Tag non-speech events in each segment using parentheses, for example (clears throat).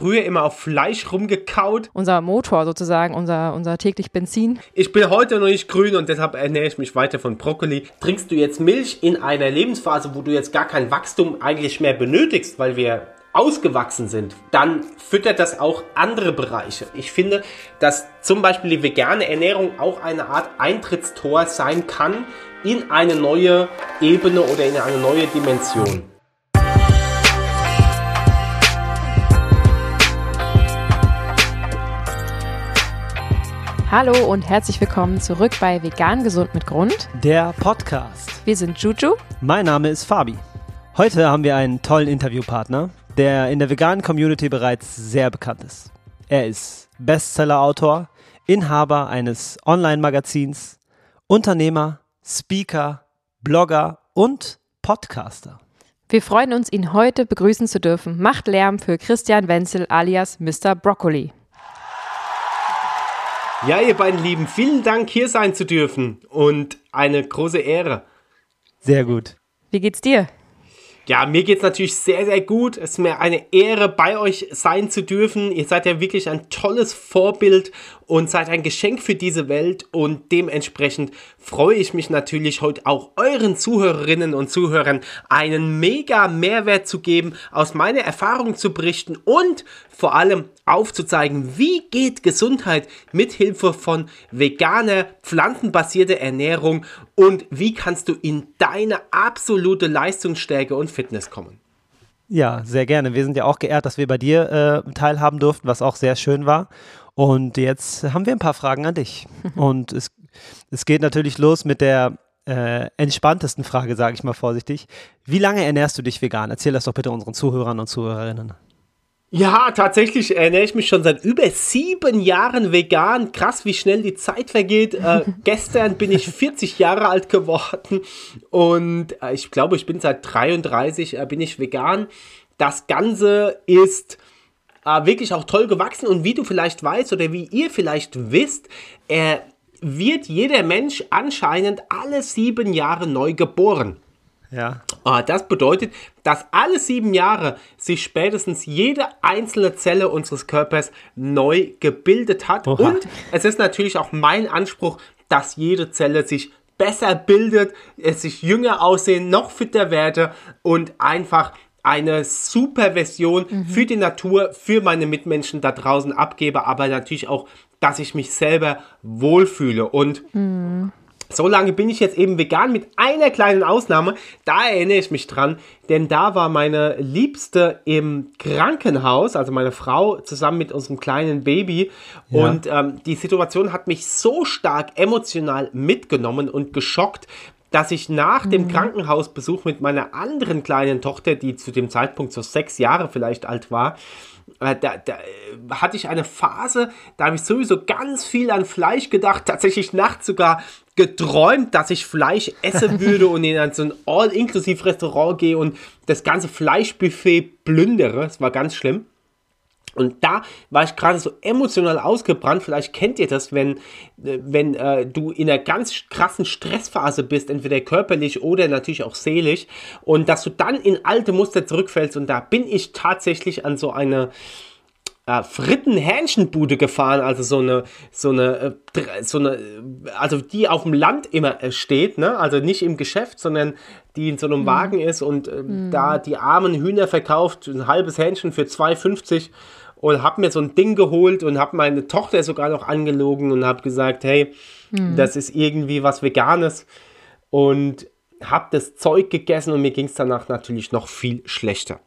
früher immer auf Fleisch rumgekaut. Unser Motor sozusagen, unser, unser täglich Benzin. Ich bin heute noch nicht grün und deshalb ernähre ich mich weiter von Brokkoli. Trinkst du jetzt Milch in einer Lebensphase, wo du jetzt gar kein Wachstum eigentlich mehr benötigst, weil wir ausgewachsen sind, dann füttert das auch andere Bereiche. Ich finde, dass zum Beispiel die vegane Ernährung auch eine Art Eintrittstor sein kann in eine neue Ebene oder in eine neue Dimension. Hallo und herzlich willkommen zurück bei Vegan Gesund mit Grund. Der Podcast. Wir sind Juju. Mein Name ist Fabi. Heute haben wir einen tollen Interviewpartner, der in der veganen Community bereits sehr bekannt ist. Er ist Bestseller-Autor, Inhaber eines Online-Magazins, Unternehmer, Speaker, Blogger und Podcaster. Wir freuen uns, ihn heute begrüßen zu dürfen. Macht Lärm für Christian Wenzel alias Mr. Broccoli. Ja, ihr beiden Lieben, vielen Dank, hier sein zu dürfen und eine große Ehre. Sehr gut. Wie geht's dir? Ja, mir geht's natürlich sehr, sehr gut. Es ist mir eine Ehre, bei euch sein zu dürfen. Ihr seid ja wirklich ein tolles Vorbild und seid ein Geschenk für diese Welt und dementsprechend freue ich mich natürlich heute auch euren Zuhörerinnen und Zuhörern einen mega Mehrwert zu geben, aus meiner Erfahrung zu berichten und vor allem aufzuzeigen, wie geht Gesundheit mit Hilfe von veganer, pflanzenbasierter Ernährung und wie kannst du in deine absolute Leistungsstärke und Fitness kommen. Ja, sehr gerne. Wir sind ja auch geehrt, dass wir bei dir äh, teilhaben durften, was auch sehr schön war. Und jetzt haben wir ein paar Fragen an dich. (laughs) Und es, es geht natürlich los mit der äh, entspanntesten Frage, sage ich mal vorsichtig. Wie lange ernährst du dich vegan? Erzähl das doch bitte unseren Zuhörern und Zuhörerinnen. Ja, tatsächlich ernähre ich mich schon seit über sieben Jahren vegan. Krass, wie schnell die Zeit vergeht. Äh, (laughs) gestern bin ich 40 Jahre alt geworden und äh, ich glaube, ich bin seit 33 äh, bin ich vegan. Das Ganze ist äh, wirklich auch toll gewachsen und wie du vielleicht weißt oder wie ihr vielleicht wisst, äh, wird jeder Mensch anscheinend alle sieben Jahre neu geboren. Ja. Äh, das bedeutet, dass alle sieben Jahre sich spätestens jede einzelne Zelle unseres Körpers neu gebildet hat. Oha. Und es ist natürlich auch mein Anspruch, dass jede Zelle sich besser bildet, es sich jünger aussehen, noch fitter werde und einfach eine super Version mhm. für die Natur, für meine Mitmenschen da draußen abgebe, aber natürlich auch, dass ich mich selber wohlfühle. Und mhm. so lange bin ich jetzt eben vegan mit einer kleinen Ausnahme. Da erinnere ich mich dran, denn da war meine Liebste im Krankenhaus, also meine Frau zusammen mit unserem kleinen Baby. Ja. Und ähm, die Situation hat mich so stark emotional mitgenommen und geschockt, dass ich nach dem mhm. Krankenhausbesuch mit meiner anderen kleinen Tochter, die zu dem Zeitpunkt so sechs Jahre vielleicht alt war, äh, da, da äh, hatte ich eine Phase, da habe ich sowieso ganz viel an Fleisch gedacht, tatsächlich nachts sogar geträumt, dass ich Fleisch essen (laughs) würde und in so ein All-Inklusiv-Restaurant gehe und das ganze Fleischbuffet plündere. Es war ganz schlimm. Und da war ich gerade so emotional ausgebrannt. Vielleicht kennt ihr das, wenn, äh, wenn äh, du in einer ganz krassen Stressphase bist, entweder körperlich oder natürlich auch seelisch, und dass du dann in alte Muster zurückfällst. Und da bin ich tatsächlich an so eine äh, Fritten-Hähnchenbude gefahren, also so eine, so eine, äh, so eine, also die auf dem Land immer äh, steht, ne? Also nicht im Geschäft, sondern die in so einem mhm. Wagen ist und äh, mhm. da die armen Hühner verkauft, ein halbes Hähnchen für 2,50 und habe mir so ein Ding geholt und habe meine Tochter sogar noch angelogen und habe gesagt, hey, mhm. das ist irgendwie was Veganes und habe das Zeug gegessen und mir ging es danach natürlich noch viel schlechter.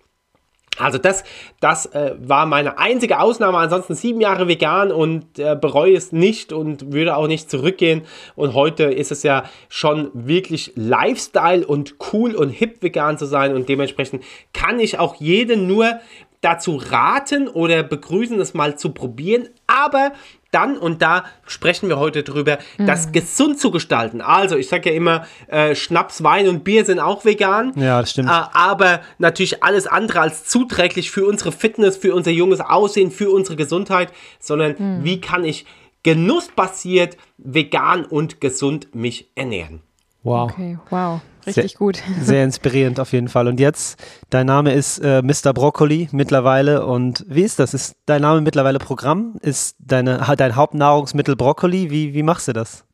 Also das, das äh, war meine einzige Ausnahme. Ansonsten sieben Jahre vegan und äh, bereue es nicht und würde auch nicht zurückgehen. Und heute ist es ja schon wirklich Lifestyle und cool und hip vegan zu sein. Und dementsprechend kann ich auch jeden nur dazu raten oder begrüßen, das mal zu probieren. Aber dann, und da sprechen wir heute drüber, mhm. das gesund zu gestalten. Also, ich sage ja immer, äh, Schnaps, Wein und Bier sind auch vegan. Ja, das stimmt. Äh, aber natürlich alles andere als zuträglich für unsere Fitness, für unser junges Aussehen, für unsere Gesundheit, sondern mhm. wie kann ich genussbasiert, vegan und gesund mich ernähren. Wow. Okay, wow. Richtig sehr, gut. (laughs) Sehr inspirierend auf jeden Fall. Und jetzt, dein Name ist äh, Mr. Broccoli mittlerweile. Und wie ist das? Ist dein Name mittlerweile Programm? Ist deine, dein Hauptnahrungsmittel Broccoli? Wie, wie machst du das?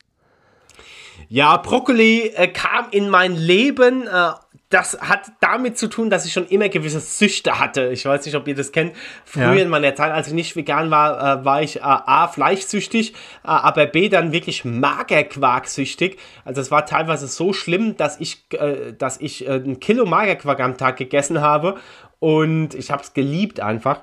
Ja, Brokkoli äh, kam in mein Leben. Äh, das hat damit zu tun, dass ich schon immer gewisse Süchte hatte. Ich weiß nicht, ob ihr das kennt. Früher ja. in meiner Zeit, als ich nicht vegan war, äh, war ich äh, A, fleischsüchtig, äh, aber B, dann wirklich Magerquarksüchtig. Also es war teilweise so schlimm, dass ich, äh, dass ich äh, ein Kilo Magerquark am Tag gegessen habe und ich habe es geliebt einfach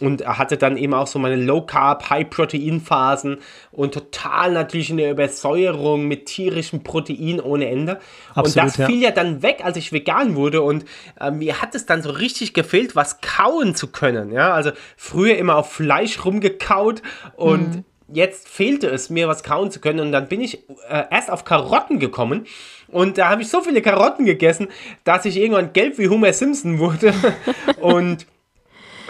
und hatte dann eben auch so meine Low Carb, High Protein Phasen und total natürlich eine Übersäuerung mit tierischem Protein ohne Ende. Absolut, und das ja. fiel ja dann weg, als ich vegan wurde und äh, mir hat es dann so richtig gefehlt, was kauen zu können. Ja, also früher immer auf Fleisch rumgekaut und mhm. jetzt fehlte es mir, was kauen zu können und dann bin ich äh, erst auf Karotten gekommen. Und da habe ich so viele Karotten gegessen, dass ich irgendwann gelb wie Homer Simpson wurde. (laughs) und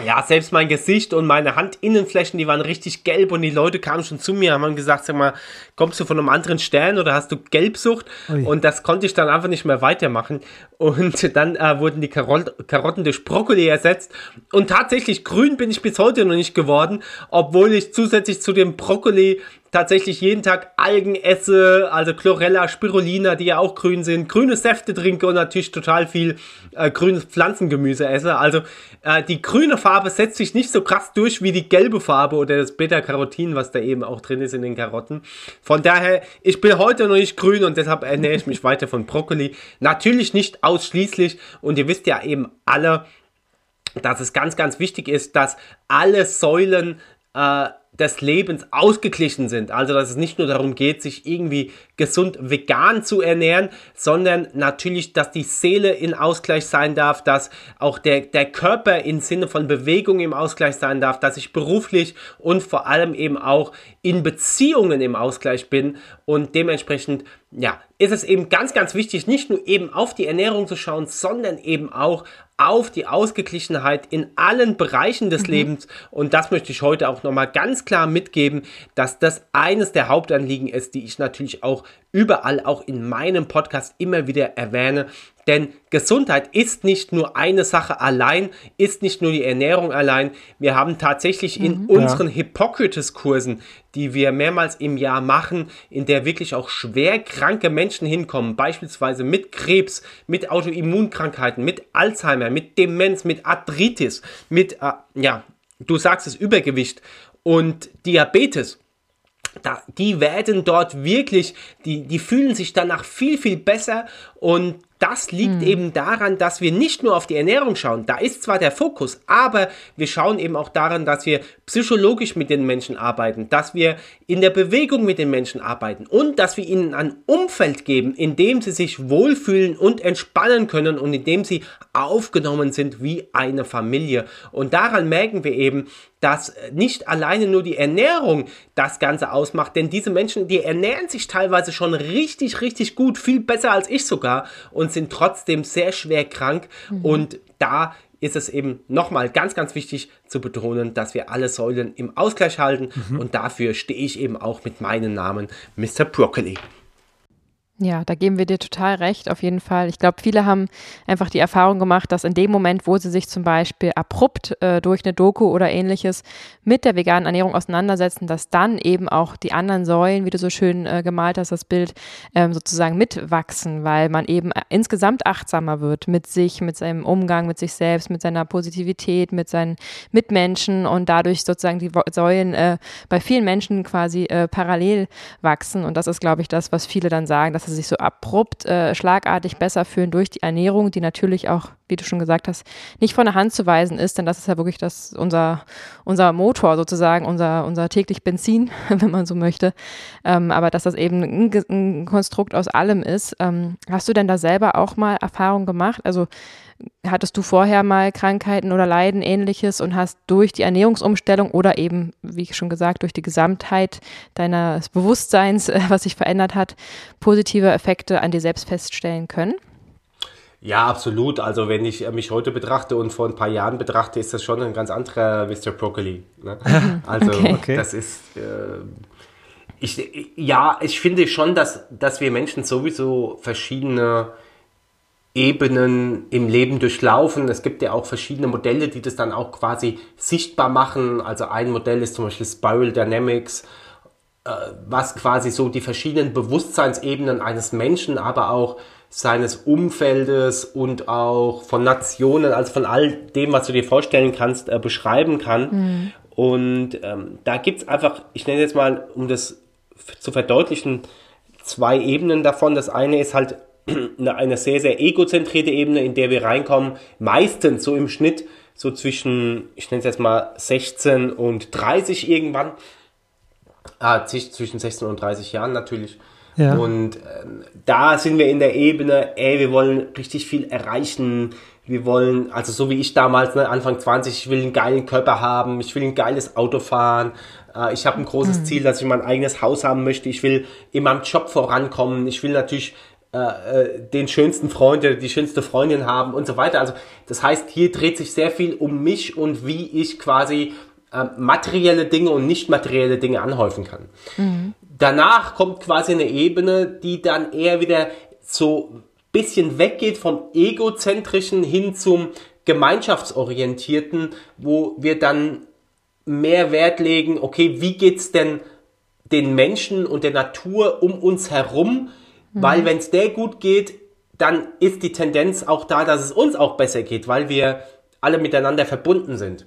ja, selbst mein Gesicht und meine Handinnenflächen, die waren richtig gelb und die Leute kamen schon zu mir, haben gesagt, sag mal, kommst du von einem anderen Stern oder hast du Gelbsucht? Ui. Und das konnte ich dann einfach nicht mehr weitermachen. Und (laughs) dann äh, wurden die Karot Karotten durch Brokkoli ersetzt. Und tatsächlich grün bin ich bis heute noch nicht geworden, obwohl ich zusätzlich zu dem Brokkoli tatsächlich jeden Tag Algen esse, also Chlorella, Spirulina, die ja auch grün sind, grüne Säfte trinke und natürlich total viel äh, grünes Pflanzengemüse esse. Also äh, die grüne Farbe setzt sich nicht so krass durch wie die gelbe Farbe oder das Beta-Carotin, was da eben auch drin ist in den Karotten. Von daher, ich bin heute noch nicht grün und deshalb ernähre ich mich weiter von Brokkoli. Natürlich nicht ausschließlich und ihr wisst ja eben alle, dass es ganz, ganz wichtig ist, dass alle Säulen äh, des Lebens ausgeglichen sind. Also, dass es nicht nur darum geht, sich irgendwie gesund vegan zu ernähren, sondern natürlich, dass die Seele in Ausgleich sein darf, dass auch der, der Körper im Sinne von Bewegung im Ausgleich sein darf, dass ich beruflich und vor allem eben auch in Beziehungen im Ausgleich bin und dementsprechend, ja, ist es eben ganz, ganz wichtig, nicht nur eben auf die Ernährung zu schauen, sondern eben auch auf die Ausgeglichenheit in allen Bereichen des mhm. Lebens. Und das möchte ich heute auch nochmal ganz klar mitgeben, dass das eines der Hauptanliegen ist, die ich natürlich auch überall, auch in meinem Podcast immer wieder erwähne. Denn Gesundheit ist nicht nur eine Sache allein, ist nicht nur die Ernährung allein. Wir haben tatsächlich in mhm, unseren ja. Hippokrates-Kursen, die wir mehrmals im Jahr machen, in der wirklich auch schwer kranke Menschen hinkommen, beispielsweise mit Krebs, mit Autoimmunkrankheiten, mit Alzheimer, mit Demenz, mit Arthritis, mit, äh, ja, du sagst es, Übergewicht und Diabetes da, die werden dort wirklich, die, die fühlen sich danach viel, viel besser und das liegt mhm. eben daran, dass wir nicht nur auf die Ernährung schauen. Da ist zwar der Fokus, aber wir schauen eben auch daran, dass wir psychologisch mit den Menschen arbeiten, dass wir in der Bewegung mit den Menschen arbeiten und dass wir ihnen ein Umfeld geben, in dem sie sich wohlfühlen und entspannen können und in dem sie aufgenommen sind wie eine Familie. Und daran merken wir eben, dass nicht alleine nur die Ernährung das Ganze ausmacht, denn diese Menschen, die ernähren sich teilweise schon richtig, richtig gut, viel besser als ich sogar und sind trotzdem sehr schwer krank mhm. und da ist es eben nochmal ganz, ganz wichtig zu betonen, dass wir alle Säulen im Ausgleich halten mhm. und dafür stehe ich eben auch mit meinem Namen Mr. Broccoli. Ja, da geben wir dir total recht, auf jeden Fall. Ich glaube, viele haben einfach die Erfahrung gemacht, dass in dem Moment, wo sie sich zum Beispiel abrupt äh, durch eine Doku oder ähnliches mit der veganen Ernährung auseinandersetzen, dass dann eben auch die anderen Säulen, wie du so schön äh, gemalt hast, das Bild ähm, sozusagen mitwachsen, weil man eben äh, insgesamt achtsamer wird mit sich, mit seinem Umgang mit sich selbst, mit seiner Positivität, mit seinen Mitmenschen und dadurch sozusagen die Säulen äh, bei vielen Menschen quasi äh, parallel wachsen. Und das ist, glaube ich, das, was viele dann sagen, dass sie sich so abrupt, äh, schlagartig besser fühlen durch die Ernährung, die natürlich auch, wie du schon gesagt hast, nicht von der Hand zu weisen ist, denn das ist ja wirklich das, unser, unser Motor sozusagen, unser, unser täglich Benzin, (laughs) wenn man so möchte. Ähm, aber dass das eben ein, ein, Konstrukt aus allem ist. Ähm, hast du denn da selber auch mal Erfahrung gemacht? Also hattest du vorher mal Krankheiten oder Leiden ähnliches und hast durch die Ernährungsumstellung oder eben, wie ich schon gesagt, durch die Gesamtheit deines Bewusstseins, äh, was sich verändert hat, positive Effekte an dir selbst feststellen können? Ja, absolut. Also wenn ich mich heute betrachte und vor ein paar Jahren betrachte, ist das schon ein ganz anderer Mr. Broccoli. Ne? (laughs) Also okay. das ist, äh, Ich, ja, ich finde schon, dass, dass wir Menschen sowieso verschiedene Ebenen im Leben durchlaufen. Es gibt ja auch verschiedene Modelle, die das dann auch quasi sichtbar machen. Also ein Modell ist zum Beispiel Spiral Dynamics, äh, was quasi so die verschiedenen Bewusstseinsebenen eines Menschen, aber auch seines Umfeldes und auch von Nationen, also von all dem, was du dir vorstellen kannst, äh, beschreiben kann. Mhm. Und ähm, da gibt's einfach, ich nenne jetzt mal, um das zu verdeutlichen, zwei Ebenen davon. Das eine ist halt (clears throat) eine sehr, sehr egozentrierte Ebene, in der wir reinkommen, meistens so im Schnitt so zwischen, ich nenne es jetzt mal 16 und 30 irgendwann. Ah, zwischen 16 und 30 Jahren natürlich. Ja. Und ähm, da sind wir in der Ebene, ey, wir wollen richtig viel erreichen. Wir wollen, also so wie ich damals, ne, Anfang 20, ich will einen geilen Körper haben, ich will ein geiles Auto fahren, äh, ich habe ein großes mhm. Ziel, dass ich mein eigenes Haus haben möchte, ich will in meinem Job vorankommen, ich will natürlich äh, äh, den schönsten Freund oder die schönste Freundin haben und so weiter. Also das heißt, hier dreht sich sehr viel um mich und wie ich quasi äh, materielle Dinge und nicht materielle Dinge anhäufen kann. Mhm. Danach kommt quasi eine Ebene, die dann eher wieder so bisschen weggeht vom egozentrischen hin zum gemeinschaftsorientierten, wo wir dann mehr Wert legen, okay, wie geht's denn den Menschen und der Natur um uns herum? Mhm. Weil wenn es der gut geht, dann ist die Tendenz auch da, dass es uns auch besser geht, weil wir alle miteinander verbunden sind.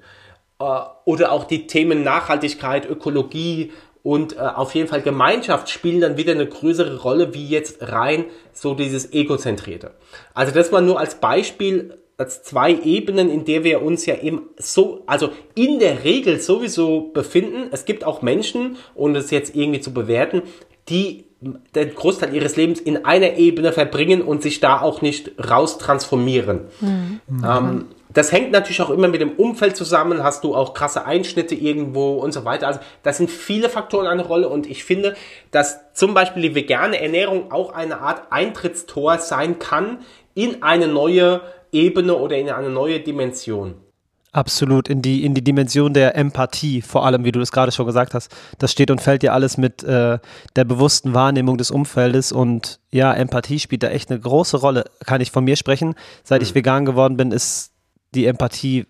Äh, oder auch die Themen Nachhaltigkeit, Ökologie und äh, auf jeden Fall Gemeinschaft spielen dann wieder eine größere Rolle wie jetzt rein so dieses Egozentrierte. Also das mal nur als Beispiel, als zwei Ebenen, in der wir uns ja eben so, also in der Regel sowieso befinden. Es gibt auch Menschen, ohne das jetzt irgendwie zu bewerten, die den Großteil ihres Lebens in einer Ebene verbringen und sich da auch nicht raus transformieren. Mhm. Ähm, das hängt natürlich auch immer mit dem Umfeld zusammen. Hast du auch krasse Einschnitte irgendwo und so weiter. Also da sind viele Faktoren eine Rolle und ich finde, dass zum Beispiel die vegane Ernährung auch eine Art Eintrittstor sein kann in eine neue Ebene oder in eine neue Dimension. Absolut, in die, in die Dimension der Empathie, vor allem, wie du das gerade schon gesagt hast. Das steht und fällt ja alles mit äh, der bewussten Wahrnehmung des Umfeldes und ja, Empathie spielt da echt eine große Rolle. Kann ich von mir sprechen? Seit mhm. ich vegan geworden bin, ist die Empathie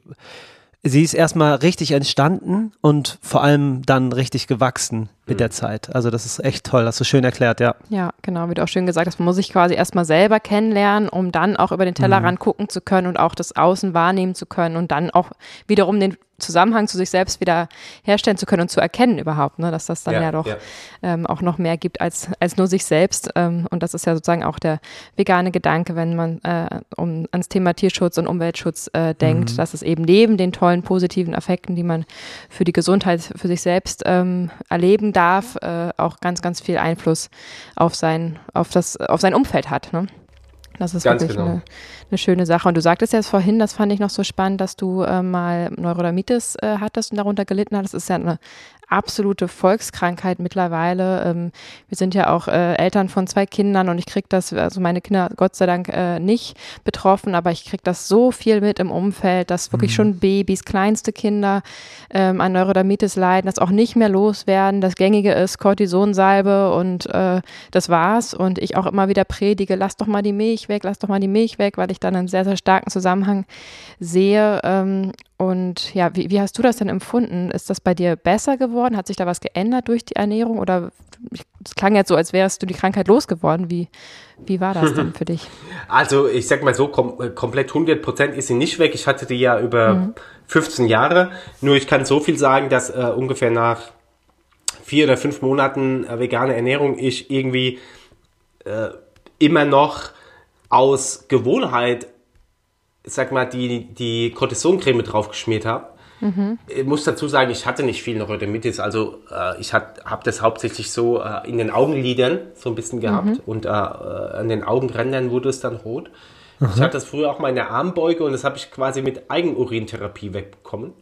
sie ist erstmal richtig entstanden und vor allem dann richtig gewachsen mit der mhm. Zeit. Also das ist echt toll, hast du schön erklärt, ja. Ja, genau, wie du auch schön gesagt hast, man muss sich quasi erstmal selber kennenlernen, um dann auch über den Tellerrand mhm. gucken zu können und auch das Außen wahrnehmen zu können und dann auch wiederum den Zusammenhang zu sich selbst wieder herstellen zu können und zu erkennen überhaupt, ne, dass das dann ja, ja doch ja. Ähm, auch noch mehr gibt als, als nur sich selbst. Ähm, und das ist ja sozusagen auch der vegane Gedanke, wenn man äh, um, ans Thema Tierschutz und Umweltschutz äh, denkt, mhm. dass es eben neben den tollen positiven Effekten, die man für die Gesundheit für sich selbst ähm, erleben darf, äh, auch ganz, ganz viel Einfluss auf sein, auf das, auf sein Umfeld hat. Ne? Das ist Ganz wirklich genau. eine, eine, schöne Sache. Und du sagtest ja vorhin, das fand ich noch so spannend, dass du äh, mal Neurodermitis äh, hattest und darunter gelitten hattest. Das ist ja eine absolute Volkskrankheit mittlerweile. Ähm, wir sind ja auch äh, Eltern von zwei Kindern und ich kriege das, also meine Kinder Gott sei Dank äh, nicht betroffen, aber ich kriege das so viel mit im Umfeld, dass wirklich mhm. schon Babys, kleinste Kinder ähm, an Neurodermitis leiden, das auch nicht mehr loswerden. Das Gängige ist Cortisonsalbe und äh, das war's. Und ich auch immer wieder predige, lass doch mal die Milch weg, lass doch mal die Milch weg, weil ich dann einen sehr, sehr starken Zusammenhang sehe. Ähm, und ja, wie, wie hast du das denn empfunden? Ist das bei dir besser geworden? Hat sich da was geändert durch die Ernährung? Oder es klang jetzt so, als wärst du die Krankheit losgeworden. Wie, wie war das denn (laughs) für dich? Also ich sag mal so, kom äh, komplett 100 Prozent ist sie nicht weg. Ich hatte die ja über mhm. 15 Jahre. Nur ich kann so viel sagen, dass äh, ungefähr nach vier oder fünf Monaten äh, vegane Ernährung ich irgendwie äh, immer noch aus Gewohnheit sag mal, die, die Cortisoncreme drauf geschmiert habe. Mhm. Ich muss dazu sagen, ich hatte nicht viel Neurodermitis. Also äh, ich habe das hauptsächlich so äh, in den Augenlidern so ein bisschen gehabt mhm. und äh, an den Augenrändern wurde es dann rot. Mhm. Ich hatte das früher auch mal in der Armbeuge und das habe ich quasi mit Eigenurintherapie wegbekommen.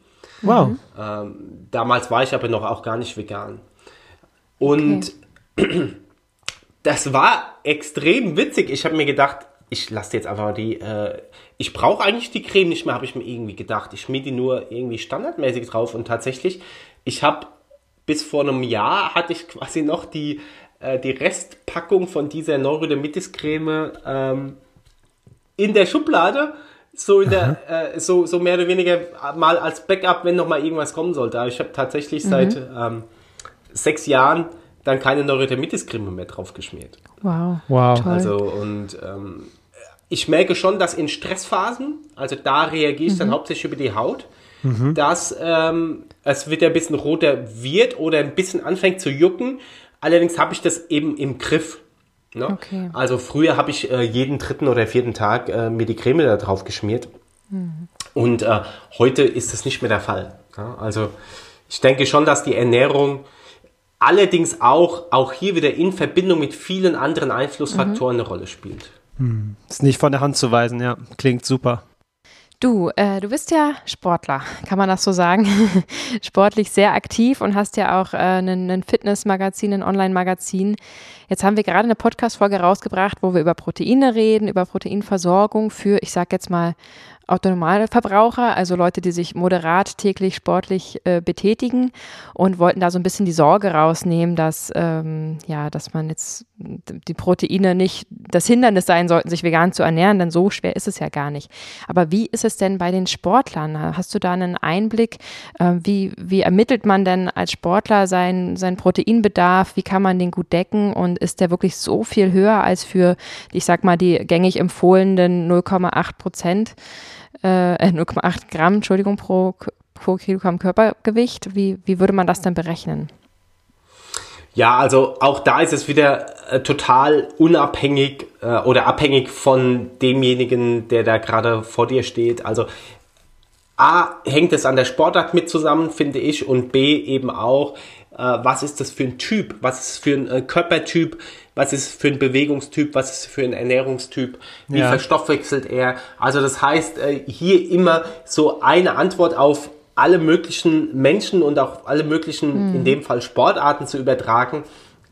Wow. Ähm, damals war ich aber noch auch gar nicht vegan. Und okay. (clears throat) das war extrem witzig. Ich habe mir gedacht, ich lasse jetzt einfach die, äh, ich brauche eigentlich die Creme nicht mehr, habe ich mir irgendwie gedacht. Ich schmier die nur irgendwie standardmäßig drauf und tatsächlich, ich habe bis vor einem Jahr hatte ich quasi noch die, äh, die Restpackung von dieser Neurodermitis-Creme ähm, in der Schublade. So, in der, äh, so, so mehr oder weniger mal als Backup, wenn noch mal irgendwas kommen sollte. Aber ich habe tatsächlich mhm. seit ähm, sechs Jahren dann keine Neurodermitis-Creme mehr drauf geschmiert. Wow. Wow. Toll. Also, und ähm, ich merke schon, dass in Stressphasen, also da reagiere ich mhm. dann hauptsächlich über die Haut, mhm. dass ähm, es wieder ein bisschen roter wird oder ein bisschen anfängt zu jucken. Allerdings habe ich das eben im Griff. Ne? Okay. Also früher habe ich äh, jeden dritten oder vierten Tag äh, mir die Creme da drauf geschmiert. Mhm. Und äh, heute ist das nicht mehr der Fall. Ja? Also ich denke schon, dass die Ernährung allerdings auch, auch hier wieder in Verbindung mit vielen anderen Einflussfaktoren mhm. eine Rolle spielt. Hm. Ist nicht von der Hand zu weisen, ja. Klingt super. Du, äh, du bist ja Sportler, kann man das so sagen? (laughs) Sportlich sehr aktiv und hast ja auch äh, ein Fitnessmagazin, ein Online-Magazin. Jetzt haben wir gerade eine Podcast-Folge rausgebracht, wo wir über Proteine reden, über Proteinversorgung für, ich sag jetzt mal, Autonomalverbraucher, also Leute, die sich moderat täglich sportlich äh, betätigen und wollten da so ein bisschen die Sorge rausnehmen, dass ähm, ja, dass man jetzt die Proteine nicht das Hindernis sein sollten, sich vegan zu ernähren, denn so schwer ist es ja gar nicht. Aber wie ist es denn bei den Sportlern? Hast du da einen Einblick? Äh, wie, wie ermittelt man denn als Sportler seinen sein Proteinbedarf? Wie kann man den gut decken? Und ist der wirklich so viel höher als für, ich sag mal, die gängig empfohlenen 0,8 Prozent? Äh, 0,8 äh, Gramm, Entschuldigung, pro, pro Kilogramm Körpergewicht. Wie, wie würde man das denn berechnen? Ja, also auch da ist es wieder äh, total unabhängig äh, oder abhängig von demjenigen, der da gerade vor dir steht. Also A, hängt es an der Sportart mit zusammen, finde ich, und B, eben auch, was ist das für ein Typ, was ist für ein äh, Körpertyp, was ist für ein Bewegungstyp, was ist für ein Ernährungstyp, wie ja. verstoffwechselt er. Also das heißt, äh, hier immer so eine Antwort auf alle möglichen Menschen und auch alle möglichen, mhm. in dem Fall Sportarten zu übertragen,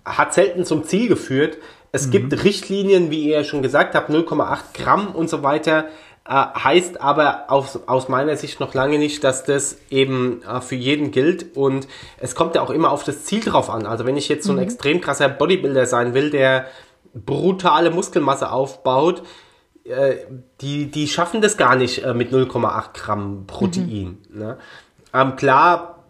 hat selten zum Ziel geführt. Es mhm. gibt Richtlinien, wie ihr schon gesagt habt, 0,8 Gramm und so weiter. Äh, heißt aber aus, aus meiner Sicht noch lange nicht, dass das eben äh, für jeden gilt. Und es kommt ja auch immer auf das Ziel drauf an. Also wenn ich jetzt so ein mhm. extrem krasser Bodybuilder sein will, der brutale Muskelmasse aufbaut, äh, die, die schaffen das gar nicht äh, mit 0,8 Gramm Protein. Mhm. Ne? Ähm, klar,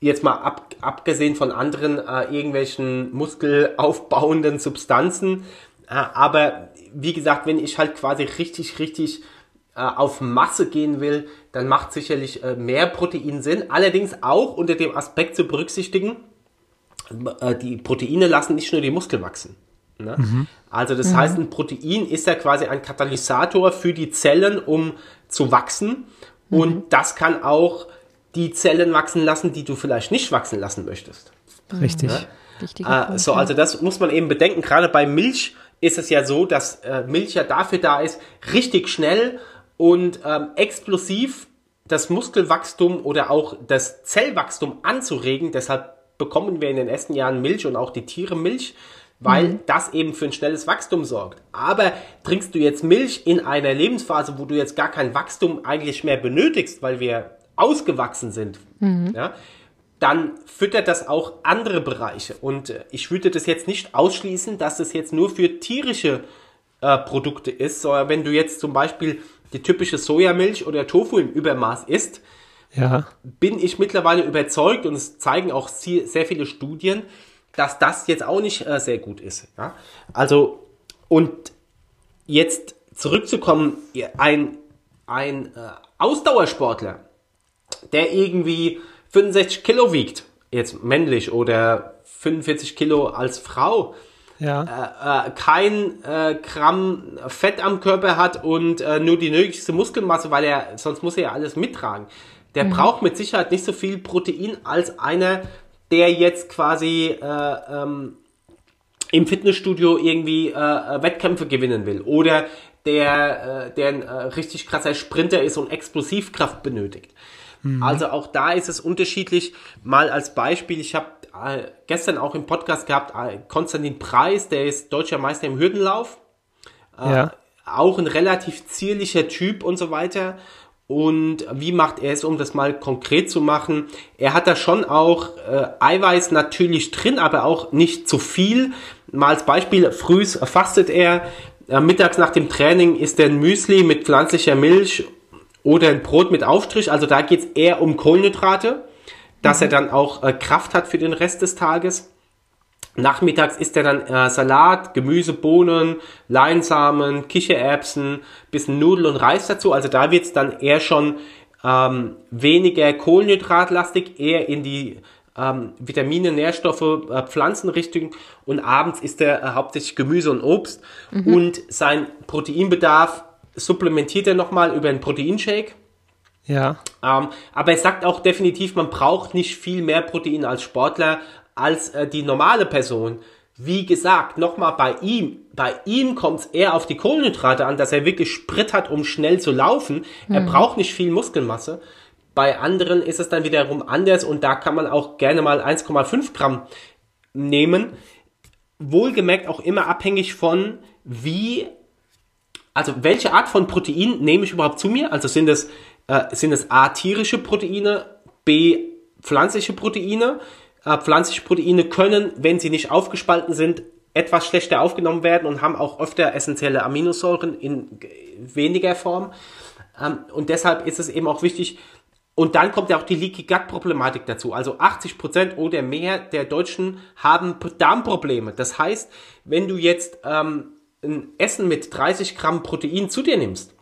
jetzt mal ab, abgesehen von anderen äh, irgendwelchen muskelaufbauenden Substanzen, äh, aber wie gesagt, wenn ich halt quasi richtig, richtig äh, auf Masse gehen will, dann macht sicherlich äh, mehr Protein Sinn. Allerdings auch unter dem Aspekt zu berücksichtigen, äh, die Proteine lassen nicht nur die Muskeln wachsen. Ne? Mhm. Also das mhm. heißt, ein Protein ist ja quasi ein Katalysator für die Zellen, um zu wachsen. Mhm. Und das kann auch die Zellen wachsen lassen, die du vielleicht nicht wachsen lassen möchtest. Richtig. Ne? Äh, so, also das muss man eben bedenken. Gerade bei Milch ist es ja so, dass äh, Milch ja dafür da ist, richtig schnell und ähm, explosiv das Muskelwachstum oder auch das Zellwachstum anzuregen. Deshalb bekommen wir in den ersten Jahren Milch und auch die Tiere Milch, weil mhm. das eben für ein schnelles Wachstum sorgt. Aber trinkst du jetzt Milch in einer Lebensphase, wo du jetzt gar kein Wachstum eigentlich mehr benötigst, weil wir ausgewachsen sind, mhm. ja, dann füttert das auch andere Bereiche. Und äh, ich würde das jetzt nicht ausschließen, dass es jetzt nur für tierische äh, Produkte ist, sondern wenn du jetzt zum Beispiel die typische Sojamilch oder Tofu im Übermaß isst, ja. bin ich mittlerweile überzeugt und es zeigen auch sehr viele Studien, dass das jetzt auch nicht äh, sehr gut ist. Ja? Also, und jetzt zurückzukommen, ein, ein äh, Ausdauersportler, der irgendwie 65 Kilo wiegt, jetzt männlich oder 45 Kilo als Frau, ja. äh, äh, kein äh, Gramm Fett am Körper hat und äh, nur die nötigste Muskelmasse, weil er, sonst muss er ja alles mittragen. Der mhm. braucht mit Sicherheit nicht so viel Protein als einer, der jetzt quasi äh, ähm, im Fitnessstudio irgendwie äh, Wettkämpfe gewinnen will oder der, der ein richtig krasser Sprinter ist und Explosivkraft benötigt. Mhm. Also auch da ist es unterschiedlich. Mal als Beispiel, ich habe äh, gestern auch im Podcast gehabt, äh, Konstantin Preis, der ist deutscher Meister im Hürdenlauf. Äh, ja. Auch ein relativ zierlicher Typ und so weiter. Und wie macht er es, um das mal konkret zu machen? Er hat da schon auch äh, Eiweiß natürlich drin, aber auch nicht zu viel. Mal als Beispiel, frühs fastet er, äh, mittags nach dem Training isst er ein Müsli mit pflanzlicher Milch oder ein Brot mit Aufstrich. Also da geht es eher um Kohlenhydrate, dass mhm. er dann auch äh, Kraft hat für den Rest des Tages. Nachmittags isst er dann äh, Salat, Gemüse, Bohnen, Leinsamen, Kichererbsen, bisschen Nudeln und Reis dazu. Also da wird es dann eher schon ähm, weniger kohlenhydratlastig, eher in die ähm, Vitamine, Nährstoffe, äh, Pflanzenrichtung und abends isst er äh, hauptsächlich Gemüse und Obst mhm. und sein Proteinbedarf supplementiert er nochmal über einen Proteinshake. Ja. Ähm, aber er sagt auch definitiv, man braucht nicht viel mehr Protein als Sportler, als äh, die normale Person. Wie gesagt, nochmal bei ihm, bei ihm kommt es eher auf die Kohlenhydrate an, dass er wirklich Sprit hat, um schnell zu laufen. Mhm. Er braucht nicht viel Muskelmasse. Bei anderen ist es dann wiederum anders und da kann man auch gerne mal 1,5 Gramm nehmen. Wohlgemerkt auch immer abhängig von wie, also welche Art von Protein nehme ich überhaupt zu mir? Also sind es, äh, sind es A tierische Proteine, B pflanzliche Proteine? Äh, pflanzliche Proteine können, wenn sie nicht aufgespalten sind, etwas schlechter aufgenommen werden und haben auch öfter essentielle Aminosäuren in weniger Form. Ähm, und deshalb ist es eben auch wichtig, und dann kommt ja auch die Leaky Gut Problematik dazu. Also 80 Prozent oder mehr der Deutschen haben Darmprobleme. Das heißt, wenn du jetzt ähm, ein Essen mit 30 Gramm Protein zu dir nimmst,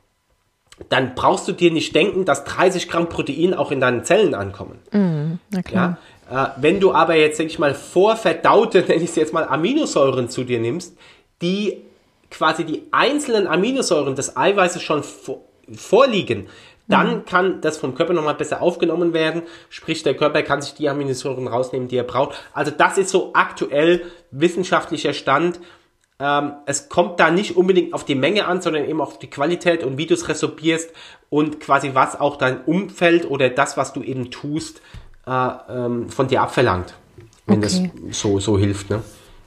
dann brauchst du dir nicht denken, dass 30 Gramm Protein auch in deinen Zellen ankommen. Mm, na klar. Ja? Äh, wenn du aber jetzt, denke ich mal, vorverdaute, (laughs) nenne ich es jetzt mal, Aminosäuren zu dir nimmst, die quasi die einzelnen Aminosäuren des Eiweißes schon vorliegen, dann mhm. kann das vom Körper nochmal besser aufgenommen werden. Sprich, der Körper kann sich die Aminosäuren rausnehmen, die er braucht. Also das ist so aktuell wissenschaftlicher Stand. Ähm, es kommt da nicht unbedingt auf die Menge an, sondern eben auf die Qualität und wie du es resorbierst und quasi was auch dein Umfeld oder das, was du eben tust, äh, ähm, von dir abverlangt. Wenn okay. das so, so hilft. Ne?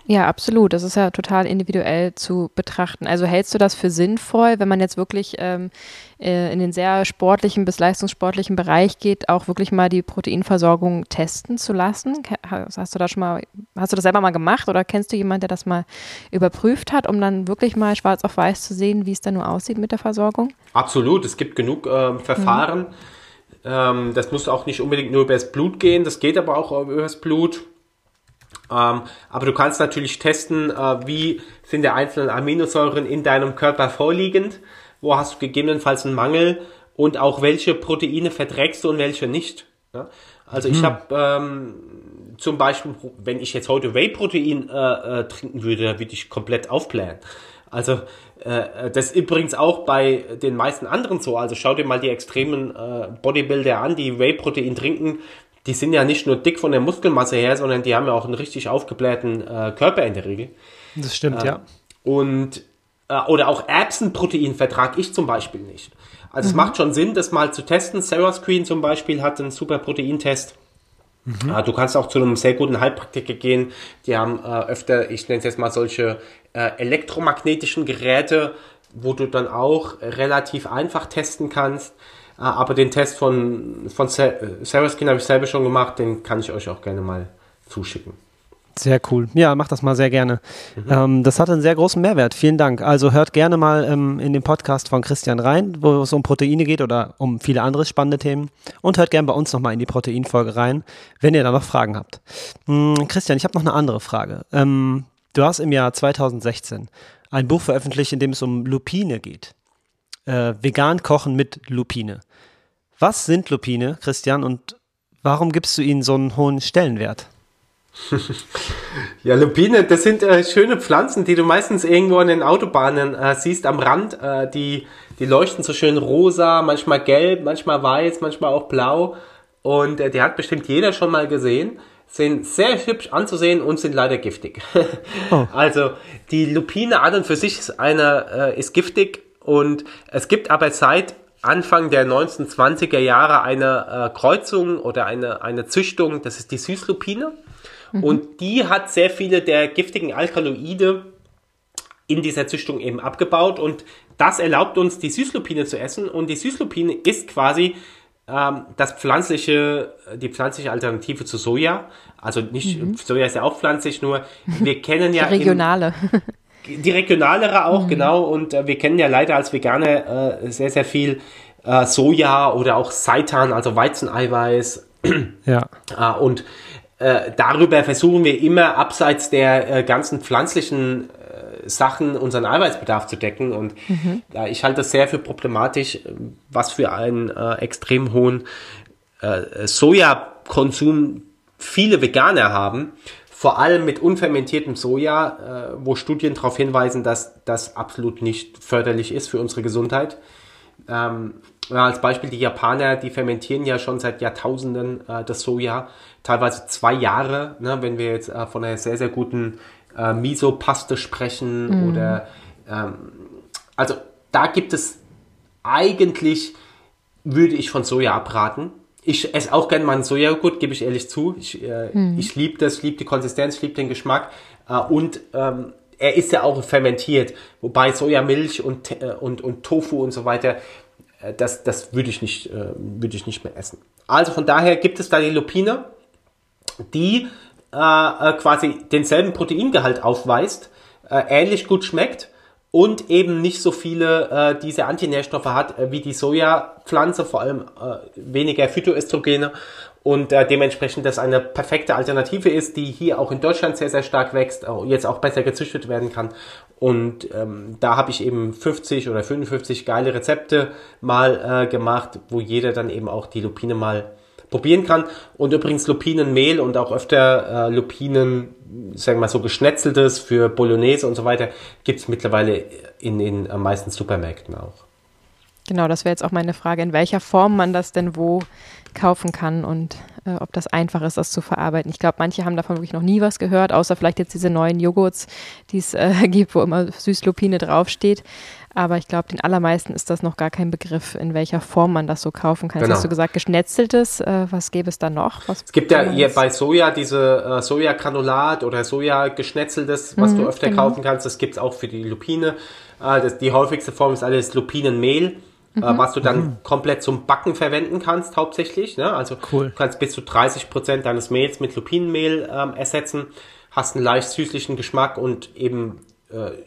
Ja, absolut. Das ist ja total individuell zu betrachten. Also hältst du das für sinnvoll, wenn man jetzt wirklich ähm, äh, in den sehr sportlichen bis leistungssportlichen Bereich geht, auch wirklich mal die Proteinversorgung testen zu lassen? Hast du da schon mal, hast du das selber mal gemacht oder kennst du jemanden, der das mal überprüft hat, um dann wirklich mal schwarz auf weiß zu sehen, wie es da nur aussieht mit der Versorgung? Absolut. Es gibt genug äh, Verfahren. Mhm. Ähm, das muss auch nicht unbedingt nur über das Blut gehen, das geht aber auch über das Blut. Ähm, aber du kannst natürlich testen, äh, wie sind die einzelnen Aminosäuren in deinem Körper vorliegend, wo hast du gegebenenfalls einen Mangel und auch welche Proteine verträgst du und welche nicht. Ja? Also ich mhm. habe ähm, zum Beispiel, wenn ich jetzt heute Whey-Protein äh, äh, trinken würde, würde ich komplett aufblähen. Also äh, das ist übrigens auch bei den meisten anderen so. Also schau dir mal die extremen äh, Bodybuilder an, die Whey-Protein trinken die sind ja nicht nur dick von der Muskelmasse her, sondern die haben ja auch einen richtig aufgeblähten äh, Körper in der Regel. Das stimmt, äh, ja. Und äh, oder auch Erbsenprotein vertrage ich zum Beispiel nicht. Also mhm. es macht schon Sinn, das mal zu testen. Sarah Screen zum Beispiel hat einen super Proteintest. Mhm. Äh, du kannst auch zu einem sehr guten Heilpraktiker gehen. Die haben äh, öfter, ich nenne es jetzt mal solche äh, elektromagnetischen Geräte, wo du dann auch relativ einfach testen kannst. Ah, aber den Test von, von Sarah Skin habe ich selber schon gemacht, den kann ich euch auch gerne mal zuschicken. Sehr cool. Ja, mach das mal sehr gerne. Mhm. Ähm, das hat einen sehr großen Mehrwert. Vielen Dank. Also hört gerne mal ähm, in den Podcast von Christian rein, wo es um Proteine geht oder um viele andere spannende Themen. Und hört gerne bei uns nochmal in die Proteinfolge rein, wenn ihr da noch Fragen habt. Hm, Christian, ich habe noch eine andere Frage. Ähm, du hast im Jahr 2016 ein Buch veröffentlicht, in dem es um Lupine geht äh, vegan kochen mit Lupine. Was sind Lupine, Christian, und warum gibst du ihnen so einen hohen Stellenwert? (laughs) ja, Lupine, das sind äh, schöne Pflanzen, die du meistens irgendwo an den Autobahnen äh, siehst am Rand. Äh, die, die leuchten so schön rosa, manchmal gelb, manchmal weiß, manchmal auch blau. Und äh, die hat bestimmt jeder schon mal gesehen. Sind sehr hübsch anzusehen und sind leider giftig. (laughs) oh. Also die Lupine an und für sich ist, eine, äh, ist giftig, und es gibt aber seit Anfang der 1920er Jahre eine äh, Kreuzung oder eine, eine Züchtung, das ist die Süßlupine. Mhm. Und die hat sehr viele der giftigen Alkaloide in dieser Züchtung eben abgebaut und das erlaubt uns, die Süßlupine zu essen und die Süßlupine ist quasi ähm, das pflanzliche, die pflanzliche Alternative zu Soja. Also nicht, mhm. Soja ist ja auch pflanzlich, nur wir kennen ja. Die (laughs) regionale. Im, die regionalere auch, mhm. genau. Und äh, wir kennen ja leider als Veganer äh, sehr, sehr viel äh, Soja oder auch Seitan, also Weizeneiweiß. (clears throat) Ja. Äh, und äh, darüber versuchen wir immer abseits der äh, ganzen pflanzlichen Sachen unseren Arbeitsbedarf zu decken. Und mhm. ich halte das sehr für problematisch, was für einen äh, extrem hohen äh, Sojakonsum viele Veganer haben. Vor allem mit unfermentiertem Soja, äh, wo Studien darauf hinweisen, dass das absolut nicht förderlich ist für unsere Gesundheit. Ähm, als Beispiel die Japaner, die fermentieren ja schon seit Jahrtausenden äh, das Soja, teilweise zwei Jahre, ne, wenn wir jetzt äh, von einer sehr, sehr guten äh, Miso-Paste sprechen mhm. oder ähm, also da gibt es eigentlich, würde ich von Soja abraten. Ich esse auch gerne meinen Sojajoghurt, gebe ich ehrlich zu. Ich, äh, mhm. ich liebe das, liebe die Konsistenz, liebe den Geschmack äh, und ähm, er ist ja auch fermentiert, wobei Sojamilch und, äh, und, und Tofu und so weiter, äh, das, das würde ich, nicht, äh, würde ich nicht mehr essen. Also von daher gibt es da die Lupine, die äh, äh, quasi denselben Proteingehalt aufweist, äh, ähnlich gut schmeckt und eben nicht so viele äh, diese Antinährstoffe hat äh, wie die Sojapflanze, vor allem äh, weniger Phytoestrogene und äh, dementsprechend das eine perfekte Alternative ist, die hier auch in Deutschland sehr, sehr stark wächst, äh, jetzt auch besser gezüchtet werden kann. Und ähm, da habe ich eben 50 oder 55 geile Rezepte mal äh, gemacht, wo jeder dann eben auch die Lupine mal probieren kann. Und übrigens Lupinenmehl und auch öfter äh, Lupinen, sagen wir mal so geschnetzeltes für Bolognese und so weiter, gibt es mittlerweile in den äh, meisten Supermärkten auch. Genau, das wäre jetzt auch meine Frage, in welcher Form man das denn wo kaufen kann und äh, ob das einfach ist, das zu verarbeiten. Ich glaube, manche haben davon wirklich noch nie was gehört, außer vielleicht jetzt diese neuen Joghurts, die es äh, (laughs) gibt, wo immer Süßlupine draufsteht. Aber ich glaube, den allermeisten ist das noch gar kein Begriff, in welcher Form man das so kaufen kann. Genau. Jetzt hast du gesagt, geschnetzeltes. Äh, was gäbe es da noch? Was es gibt ja hier bei Soja diese äh, Sojagranulat oder Soja-geschnetzeltes, was mhm, du öfter genau. kaufen kannst. Das gibt es auch für die Lupine. Äh, das, die häufigste Form ist alles Lupinenmehl. Äh, mhm. was du dann mhm. komplett zum Backen verwenden kannst, hauptsächlich. Ne? Also cool. du kannst bis zu 30 Prozent deines Mehls mit Lupinenmehl ähm, ersetzen, hast einen leicht süßlichen Geschmack und eben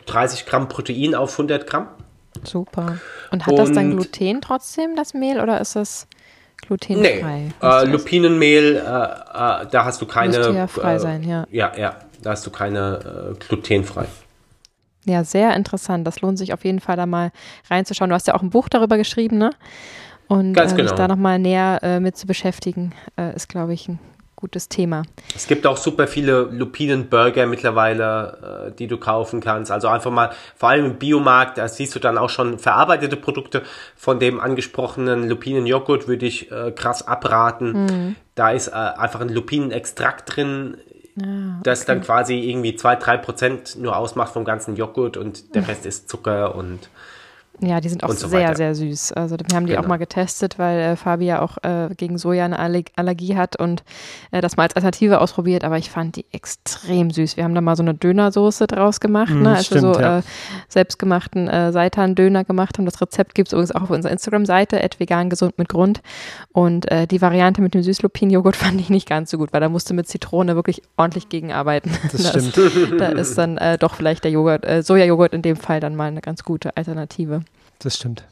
30 äh, Gramm Protein auf 100 Gramm. Super. Und hat und, das dann Gluten trotzdem, das Mehl, oder ist das glutenfrei? Nee, äh, Lupinenmehl, äh, äh, da hast du keine. Müsste ja frei äh, sein, ja. Ja, ja, da hast du keine äh, glutenfrei. Ja, sehr interessant. Das lohnt sich auf jeden Fall da mal reinzuschauen. Du hast ja auch ein Buch darüber geschrieben, ne? Und Ganz genau. sich da nochmal näher mit zu beschäftigen, ist, glaube ich, ein gutes Thema. Es gibt auch super viele Lupinenburger mittlerweile, äh, die du kaufen kannst. Also einfach mal, vor allem im Biomarkt, da siehst du dann auch schon verarbeitete Produkte. Von dem angesprochenen Lupinenjoghurt würde ich äh, krass abraten. Mhm. Da ist äh, einfach ein Lupinenextrakt drin, ah, okay. das dann quasi irgendwie 2-3% nur ausmacht vom ganzen Joghurt und der Rest ist Zucker und ja, die sind auch so sehr, weiter. sehr süß. Also wir haben die genau. auch mal getestet, weil äh, Fabi ja auch äh, gegen Soja eine Allergie hat und äh, das mal als Alternative ausprobiert, aber ich fand die extrem süß. Wir haben da mal so eine Dönersoße draus gemacht, mm, ne? als stimmt, wir so ja. Äh, selbstgemachten äh, Seitan-Döner gemacht haben. Das Rezept gibt es übrigens auch auf unserer Instagram-Seite, vegan gesund mit Grund. Und äh, die Variante mit dem Süßlupin-Joghurt (laughs) fand ich nicht ganz so gut, weil da musste mit Zitrone wirklich ordentlich gegenarbeiten. Das, (laughs) das stimmt. da ist dann doch vielleicht der Joghurt, Sojajoghurt in dem Fall dann mal eine ganz gute Alternative. Das stimmt.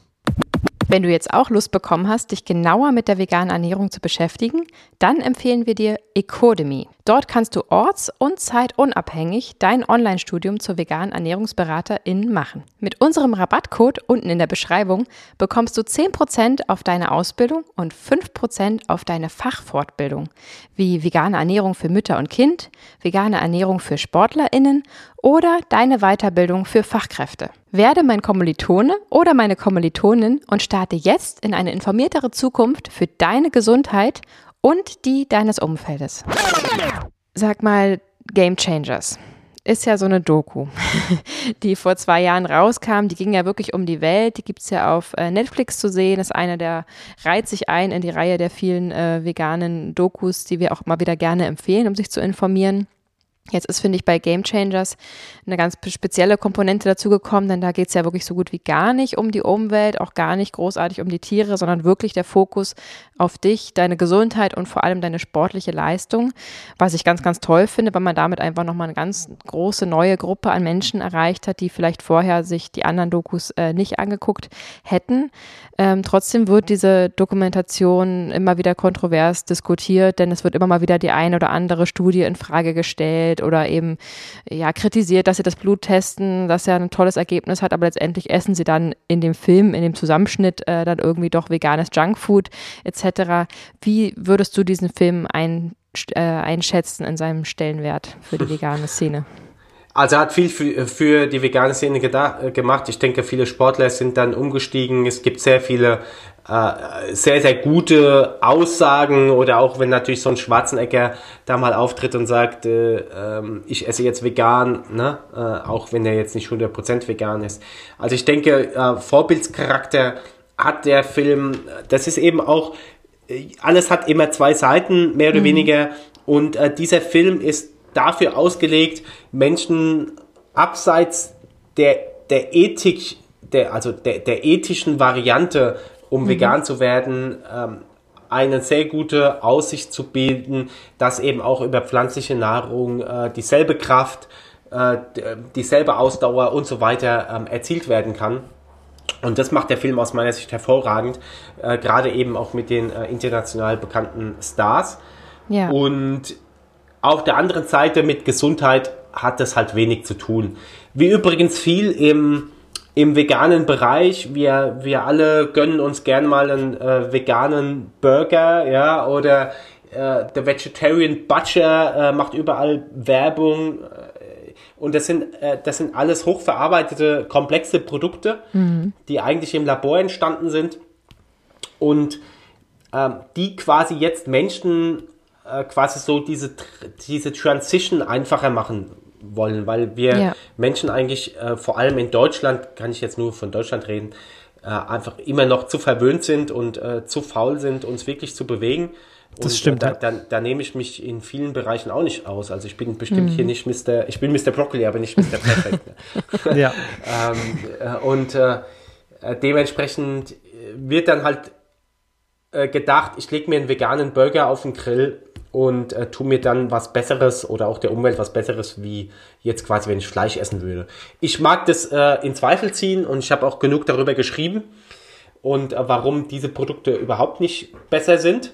Wenn du jetzt auch Lust bekommen hast, dich genauer mit der veganen Ernährung zu beschäftigen, dann empfehlen wir dir Ecodemy. Dort kannst du orts- und zeitunabhängig dein Online-Studium zur veganen Ernährungsberaterin machen. Mit unserem Rabattcode unten in der Beschreibung bekommst du 10% auf deine Ausbildung und 5% auf deine Fachfortbildung, wie vegane Ernährung für Mütter und Kind, vegane Ernährung für SportlerInnen oder deine Weiterbildung für Fachkräfte. Werde mein Kommilitone oder meine Kommilitonin und starte jetzt in eine informiertere Zukunft für deine Gesundheit und die deines Umfeldes. Sag mal, Game Changers ist ja so eine Doku, (laughs) die vor zwei Jahren rauskam. Die ging ja wirklich um die Welt. Die gibt es ja auf äh, Netflix zu sehen. Ist eine der, reiht sich ein in die Reihe der vielen äh, veganen Dokus, die wir auch mal wieder gerne empfehlen, um sich zu informieren. Jetzt ist, finde ich, bei Game Changers eine ganz spezielle Komponente dazugekommen, denn da geht es ja wirklich so gut wie gar nicht um die Umwelt, auch gar nicht großartig um die Tiere, sondern wirklich der Fokus auf dich, deine Gesundheit und vor allem deine sportliche Leistung, was ich ganz, ganz toll finde, weil man damit einfach nochmal eine ganz große neue Gruppe an Menschen erreicht hat, die vielleicht vorher sich die anderen Dokus äh, nicht angeguckt hätten. Ähm, trotzdem wird diese Dokumentation immer wieder kontrovers diskutiert, denn es wird immer mal wieder die eine oder andere Studie in Frage gestellt oder eben ja kritisiert, dass sie das Blut testen, dass er ein tolles Ergebnis hat, aber letztendlich essen sie dann in dem Film, in dem Zusammenschnitt äh, dann irgendwie doch veganes Junkfood etc. Wie würdest du diesen Film ein, äh, einschätzen in seinem Stellenwert für die (laughs) vegane Szene? Also er hat viel für, für die vegane Szene gedacht, gemacht. Ich denke, viele Sportler sind dann umgestiegen. Es gibt sehr viele äh, sehr, sehr gute Aussagen oder auch wenn natürlich so ein Schwarzenegger da mal auftritt und sagt, äh, äh, ich esse jetzt vegan, ne? Äh, auch wenn er jetzt nicht 100% vegan ist. Also ich denke, äh, Vorbildscharakter hat der Film, das ist eben auch, äh, alles hat immer zwei Seiten, mehr oder mhm. weniger. Und äh, dieser Film ist dafür ausgelegt, Menschen abseits der, der Ethik, der, also der, der ethischen Variante, um mhm. vegan zu werden, ähm, eine sehr gute Aussicht zu bilden, dass eben auch über pflanzliche Nahrung äh, dieselbe Kraft, äh, dieselbe Ausdauer und so weiter ähm, erzielt werden kann. Und das macht der Film aus meiner Sicht hervorragend, äh, gerade eben auch mit den äh, international bekannten Stars. Ja. Und auf der anderen Seite mit Gesundheit hat das halt wenig zu tun. Wie übrigens viel im, im veganen Bereich. Wir, wir alle gönnen uns gern mal einen äh, veganen Burger, ja, oder äh, der Vegetarian Butcher äh, macht überall Werbung. Äh, und das sind, äh, das sind alles hochverarbeitete, komplexe Produkte, mhm. die eigentlich im Labor entstanden sind und ähm, die quasi jetzt Menschen äh, quasi so diese, diese Transition einfacher machen wollen, weil wir ja. Menschen eigentlich, äh, vor allem in Deutschland, kann ich jetzt nur von Deutschland reden, äh, einfach immer noch zu verwöhnt sind und äh, zu faul sind, uns wirklich zu bewegen. Und das stimmt. Da, da, da, nehme ich mich in vielen Bereichen auch nicht aus. Also ich bin bestimmt mhm. hier nicht Mr. Ich bin Mr. Broccoli, aber nicht Mr. Perfect. (laughs) ja. (laughs) ähm, äh, und äh, dementsprechend wird dann halt gedacht, ich lege mir einen veganen Burger auf den Grill und äh, tu mir dann was Besseres oder auch der Umwelt was Besseres, wie jetzt quasi, wenn ich Fleisch essen würde. Ich mag das äh, in Zweifel ziehen und ich habe auch genug darüber geschrieben und äh, warum diese Produkte überhaupt nicht besser sind.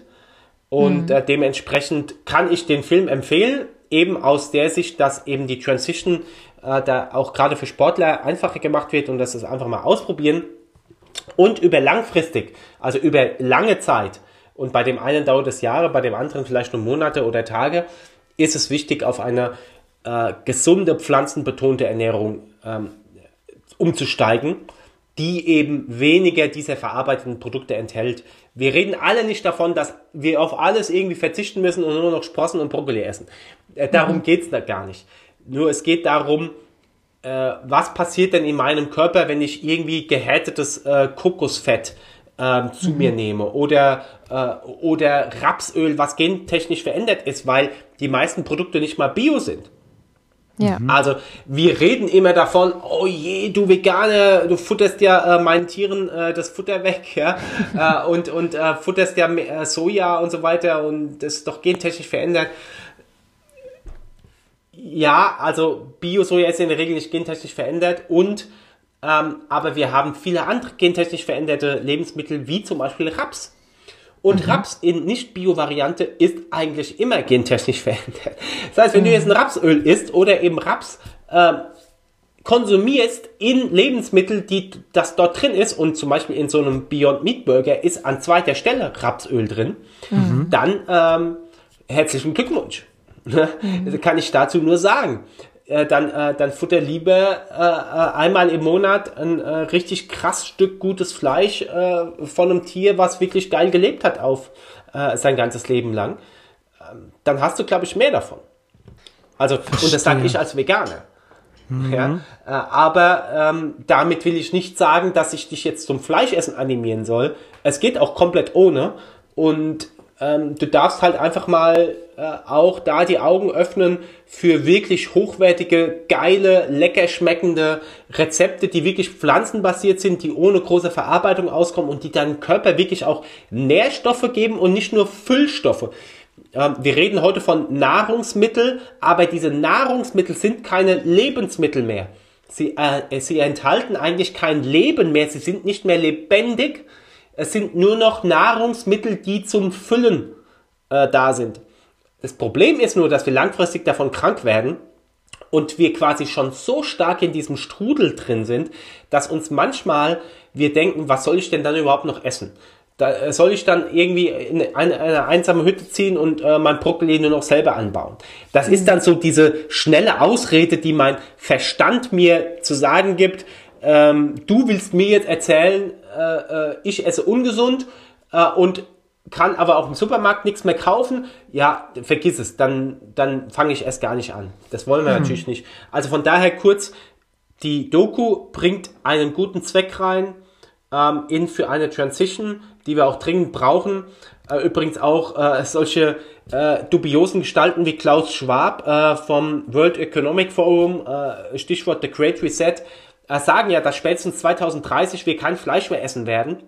Und mhm. äh, dementsprechend kann ich den Film empfehlen, eben aus der Sicht, dass eben die Transition äh, da auch gerade für Sportler einfacher gemacht wird und dass es einfach mal ausprobieren und über langfristig, also über lange Zeit und bei dem einen dauert es Jahre, bei dem anderen vielleicht nur Monate oder Tage, ist es wichtig, auf eine äh, gesunde, pflanzenbetonte Ernährung ähm, umzusteigen, die eben weniger dieser verarbeiteten Produkte enthält. Wir reden alle nicht davon, dass wir auf alles irgendwie verzichten müssen und nur noch Sprossen und Brokkoli essen. Äh, darum mhm. geht's da gar nicht. Nur es geht darum, äh, was passiert denn in meinem Körper, wenn ich irgendwie gehärtetes äh, Kokosfett ähm, zu mhm. mir nehme oder, äh, oder Rapsöl, was gentechnisch verändert ist, weil die meisten Produkte nicht mal bio sind. Ja. Mhm. Also wir reden immer davon, oh je, du Veganer, du futterst ja äh, meinen Tieren äh, das Futter weg, ja, (laughs) äh, und, und äh, futterst ja äh, Soja und so weiter und das ist doch gentechnisch verändert. Ja, also Bio-Soja ist in der Regel nicht gentechnisch verändert und ähm, aber wir haben viele andere gentechnisch veränderte Lebensmittel, wie zum Beispiel Raps. Und mhm. Raps in Nicht-Bio-Variante ist eigentlich immer gentechnisch (laughs) verändert. Das heißt, wenn mhm. du jetzt ein Rapsöl isst oder eben Raps äh, konsumierst in Lebensmittel, die das dort drin ist, und zum Beispiel in so einem Beyond Meat Burger ist an zweiter Stelle Rapsöl drin, mhm. dann ähm, herzlichen Glückwunsch. Mhm. Kann ich dazu nur sagen. Äh, dann, äh, dann futter lieber äh, äh, einmal im Monat ein äh, richtig krass Stück gutes Fleisch äh, von einem Tier, was wirklich geil gelebt hat auf äh, sein ganzes Leben lang. Ähm, dann hast du, glaube ich, mehr davon. Also, Verstehe. und das sage ich als Veganer. Mhm. Ja, äh, aber ähm, damit will ich nicht sagen, dass ich dich jetzt zum Fleischessen animieren soll. Es geht auch komplett ohne. Und ähm, du darfst halt einfach mal äh, auch da die Augen öffnen für wirklich hochwertige, geile, lecker schmeckende Rezepte, die wirklich pflanzenbasiert sind, die ohne große Verarbeitung auskommen und die deinem Körper wirklich auch Nährstoffe geben und nicht nur Füllstoffe. Ähm, wir reden heute von Nahrungsmittel, aber diese Nahrungsmittel sind keine Lebensmittel mehr. Sie, äh, sie enthalten eigentlich kein Leben mehr, sie sind nicht mehr lebendig, es sind nur noch Nahrungsmittel, die zum Füllen äh, da sind. Das Problem ist nur, dass wir langfristig davon krank werden und wir quasi schon so stark in diesem Strudel drin sind, dass uns manchmal wir denken, was soll ich denn dann überhaupt noch essen? Da äh, soll ich dann irgendwie in eine, eine einsame Hütte ziehen und äh, mein Brokkoli nur noch selber anbauen. Das ist dann so diese schnelle Ausrede, die mein Verstand mir zu sagen gibt, ähm, du willst mir jetzt erzählen, äh, äh, ich esse ungesund äh, und kann aber auch im Supermarkt nichts mehr kaufen, ja, vergiss es, dann, dann fange ich erst gar nicht an. Das wollen wir mhm. natürlich nicht. Also von daher kurz, die Doku bringt einen guten Zweck rein ähm, in für eine Transition, die wir auch dringend brauchen. Äh, übrigens auch äh, solche äh, dubiosen Gestalten wie Klaus Schwab äh, vom World Economic Forum, äh, Stichwort The Great Reset, sagen ja, dass spätestens 2030 wir kein Fleisch mehr essen werden.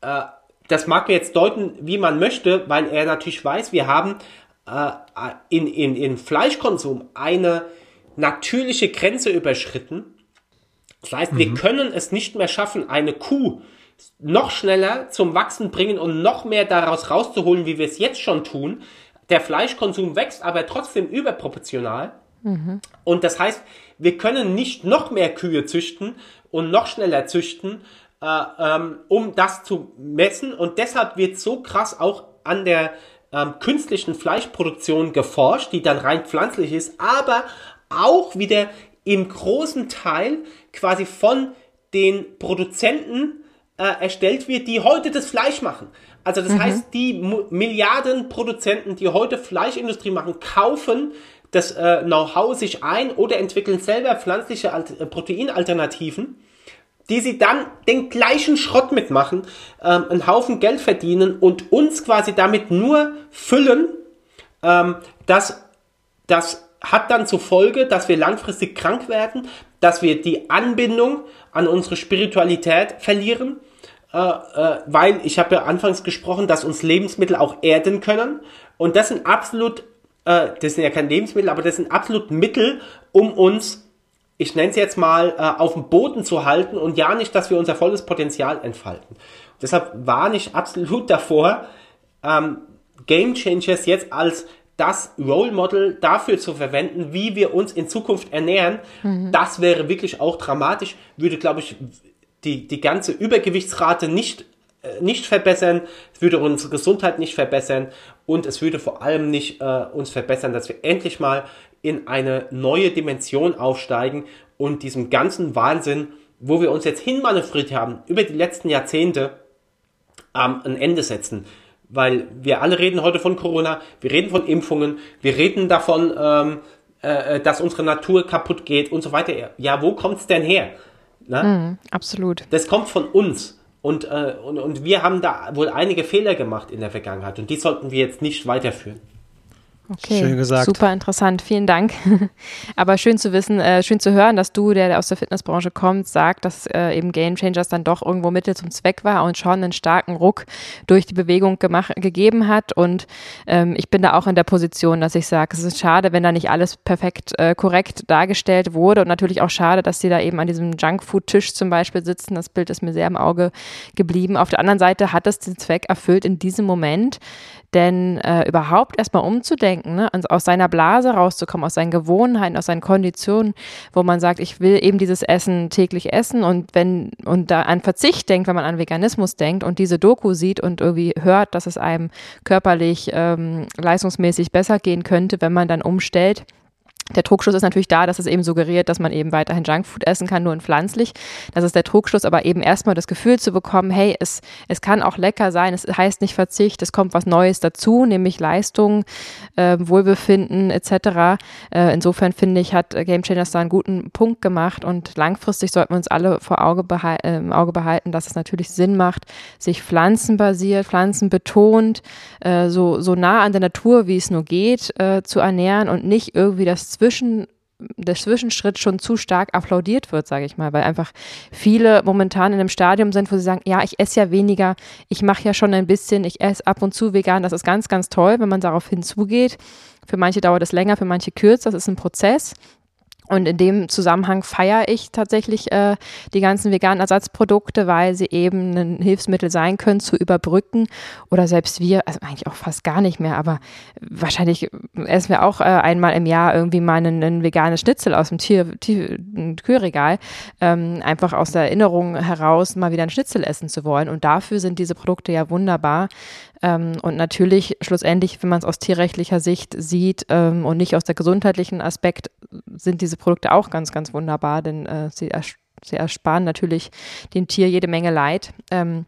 Äh, das mag man jetzt deuten, wie man möchte, weil er natürlich weiß, wir haben äh, in, in, in Fleischkonsum eine natürliche Grenze überschritten. Das heißt, mhm. wir können es nicht mehr schaffen, eine Kuh noch schneller zum Wachsen bringen und noch mehr daraus rauszuholen, wie wir es jetzt schon tun. Der Fleischkonsum wächst aber trotzdem überproportional. Mhm. Und das heißt, wir können nicht noch mehr Kühe züchten und noch schneller züchten, äh, ähm, um das zu messen. Und deshalb wird so krass auch an der ähm, künstlichen Fleischproduktion geforscht, die dann rein pflanzlich ist, aber auch wieder im großen Teil quasi von den Produzenten äh, erstellt wird, die heute das Fleisch machen. Also das mhm. heißt, die Milliarden Produzenten, die heute Fleischindustrie machen, kaufen das äh, Know-how sich ein oder entwickeln selber pflanzliche Alt äh, Proteinalternativen, die sie dann den gleichen Schrott mitmachen, ähm, einen Haufen Geld verdienen und uns quasi damit nur füllen. Ähm, das, das hat dann zur Folge, dass wir langfristig krank werden, dass wir die Anbindung an unsere Spiritualität verlieren, äh, äh, weil ich habe ja anfangs gesprochen, dass uns Lebensmittel auch erden können und das sind absolut äh, das sind ja kein Lebensmittel, aber das sind absolut Mittel, um uns, ich nenne es jetzt mal, äh, auf dem Boden zu halten und ja nicht, dass wir unser volles Potenzial entfalten. Deshalb warne ich absolut davor, ähm, Game Changers jetzt als das Role Model dafür zu verwenden, wie wir uns in Zukunft ernähren. Mhm. Das wäre wirklich auch dramatisch, würde, glaube ich, die, die ganze Übergewichtsrate nicht äh, nicht verbessern, es würde unsere Gesundheit nicht verbessern und es würde vor allem nicht äh, uns verbessern, dass wir endlich mal in eine neue Dimension aufsteigen und diesem ganzen Wahnsinn, wo wir uns jetzt hinmanövriert haben, über die letzten Jahrzehnte ähm, ein Ende setzen. Weil wir alle reden heute von Corona, wir reden von Impfungen, wir reden davon, ähm, äh, dass unsere Natur kaputt geht und so weiter. Ja, wo kommt's denn her? Mm, absolut. Das kommt von uns. Und, äh, und, und wir haben da wohl einige Fehler gemacht in der Vergangenheit und die sollten wir jetzt nicht weiterführen. Okay, schön gesagt. super interessant, vielen Dank. (laughs) Aber schön zu wissen, äh, schön zu hören, dass du, der, der aus der Fitnessbranche kommt, sagt, dass äh, eben Game Changers dann doch irgendwo Mittel zum Zweck war und schon einen starken Ruck durch die Bewegung gemacht, gegeben hat. Und ähm, ich bin da auch in der Position, dass ich sage, es ist schade, wenn da nicht alles perfekt äh, korrekt dargestellt wurde und natürlich auch schade, dass sie da eben an diesem Junkfood-Tisch zum Beispiel sitzen. Das Bild ist mir sehr im Auge geblieben. Auf der anderen Seite hat es den Zweck erfüllt in diesem Moment, denn äh, überhaupt erstmal umzudenken, ne? aus seiner Blase rauszukommen, aus seinen Gewohnheiten, aus seinen Konditionen, wo man sagt, ich will eben dieses Essen täglich essen und wenn und da an Verzicht denkt, wenn man an Veganismus denkt und diese Doku sieht und irgendwie hört, dass es einem körperlich ähm, leistungsmäßig besser gehen könnte, wenn man dann umstellt, der Trugschluss ist natürlich da, dass es eben suggeriert, dass man eben weiterhin Junkfood essen kann, nur in pflanzlich. Das ist der Trugschluss, aber eben erstmal das Gefühl zu bekommen, hey, es, es kann auch lecker sein, es heißt nicht Verzicht, es kommt was Neues dazu, nämlich Leistung, äh, Wohlbefinden etc. Äh, insofern finde ich, hat Game Changers da einen guten Punkt gemacht und langfristig sollten wir uns alle vor Auge behal äh, im Auge behalten, dass es natürlich Sinn macht, sich pflanzenbasiert, pflanzenbetont, äh, so, so nah an der Natur, wie es nur geht, äh, zu ernähren und nicht irgendwie das Zwischen der Zwischenschritt schon zu stark applaudiert wird, sage ich mal, weil einfach viele momentan in einem Stadium sind, wo sie sagen, ja, ich esse ja weniger, ich mache ja schon ein bisschen, ich esse ab und zu vegan. Das ist ganz, ganz toll, wenn man darauf hinzugeht. Für manche dauert es länger, für manche kürzer. Das ist ein Prozess. Und in dem Zusammenhang feiere ich tatsächlich äh, die ganzen veganen Ersatzprodukte, weil sie eben ein Hilfsmittel sein können, zu überbrücken. Oder selbst wir, also eigentlich auch fast gar nicht mehr, aber wahrscheinlich essen wir auch äh, einmal im Jahr irgendwie mal einen, einen veganes Schnitzel aus dem Tier, Tier, Kühlregal, ähm, einfach aus der Erinnerung heraus mal wieder ein Schnitzel essen zu wollen. Und dafür sind diese Produkte ja wunderbar. Ähm, und natürlich schlussendlich, wenn man es aus tierrechtlicher Sicht sieht ähm, und nicht aus der gesundheitlichen Aspekt, sind diese Produkte auch ganz, ganz wunderbar, denn äh, sie, ers sie, ersparen natürlich dem Tier jede Menge Leid. Ähm,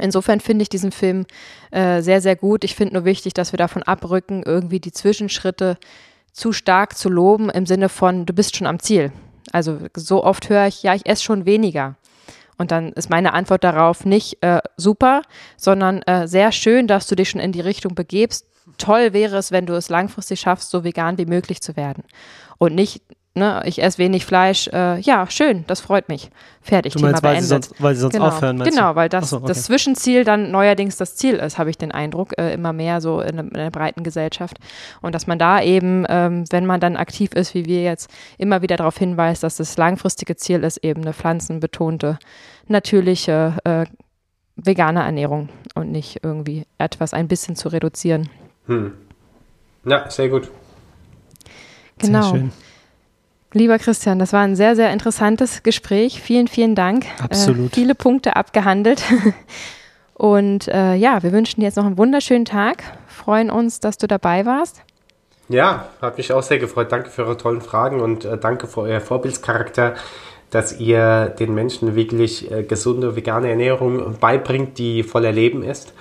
insofern finde ich diesen Film äh, sehr, sehr gut. Ich finde nur wichtig, dass wir davon abrücken, irgendwie die Zwischenschritte zu stark zu loben im Sinne von, du bist schon am Ziel. Also so oft höre ich, ja, ich esse schon weniger. Und dann ist meine Antwort darauf nicht äh, super, sondern äh, sehr schön, dass du dich schon in die Richtung begebst. Toll wäre es, wenn du es langfristig schaffst, so vegan wie möglich zu werden. Und nicht ne, ich esse wenig Fleisch, äh, ja, schön, das freut mich. Fertig, du meinst, Thema beendet. Weil sie sonst, weil sie sonst genau. aufhören, meinst Genau, weil das, so, okay. das Zwischenziel dann neuerdings das Ziel ist, habe ich den Eindruck, äh, immer mehr so in, in, der breiten Gesellschaft. Und dass man da eben, ähm, wenn man dann aktiv ist, wie wir jetzt, immer wieder darauf hinweist, dass das langfristige Ziel ist, eben eine pflanzenbetonte, natürliche, äh, vegane Ernährung und nicht irgendwie etwas ein bisschen zu reduzieren. Hm. Ja, sehr gut. Genau. Sehr schön. Lieber Christian, das war ein sehr, sehr interessantes Gespräch. Vielen, vielen Dank. Absolut. Äh, viele Punkte abgehandelt. (laughs) Und äh, ja, wir wünschen dir jetzt noch einen wunderschönen Tag. Freuen uns, dass du dabei warst. Ja, hat mich auch sehr gefreut. Danke für eure tollen Fragen und äh, danke für euer Vorbildscharakter, dass ihr den Menschen wirklich äh, gesunde vegane Ernährung beibringt, die voller Leben ist.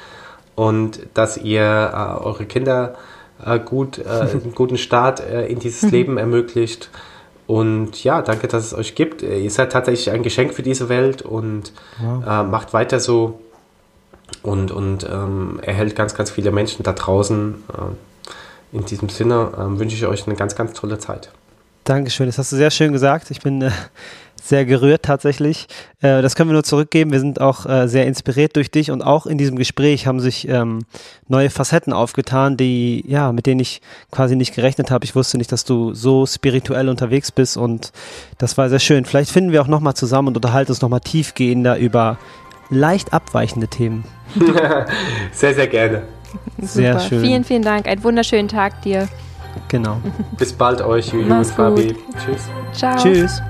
Und dass ihr äh, eure Kinder äh, gut, einen guten Start in dieses (laughs) Leben ermöglicht und ja, danke, dass es euch gibt. Ihr seid tatsächlich ein Geschenk für diese Welt und wow. äh, macht weiter so und, und ähm, erhält ganz, ganz viele Menschen da draußen. Äh, in diesem Sinne äh, wünsche ich euch eine ganz, ganz tolle Zeit. Dankeschön, das hast du sehr schön gesagt. Ich bin äh, sehr gerührt tatsächlich. Äh, das können wir nur zurückgeben. Wir sind auch äh, sehr inspiriert durch dich und auch in diesem Gespräch haben sich ähm, neue Facetten aufgetan, die ja mit denen ich quasi nicht gerechnet habe. Ich wusste nicht, dass du so spirituell unterwegs bist und das war sehr schön. Vielleicht finden wir auch noch mal zusammen und unterhalten uns noch mal tiefgehender über leicht abweichende Themen. (laughs) sehr sehr gerne. Sehr schön. Vielen vielen Dank. Einen wunderschönen Tag dir. Genau. Bis bald euch, Juju und Fabi. Tschüss. Ciao. Tschüss.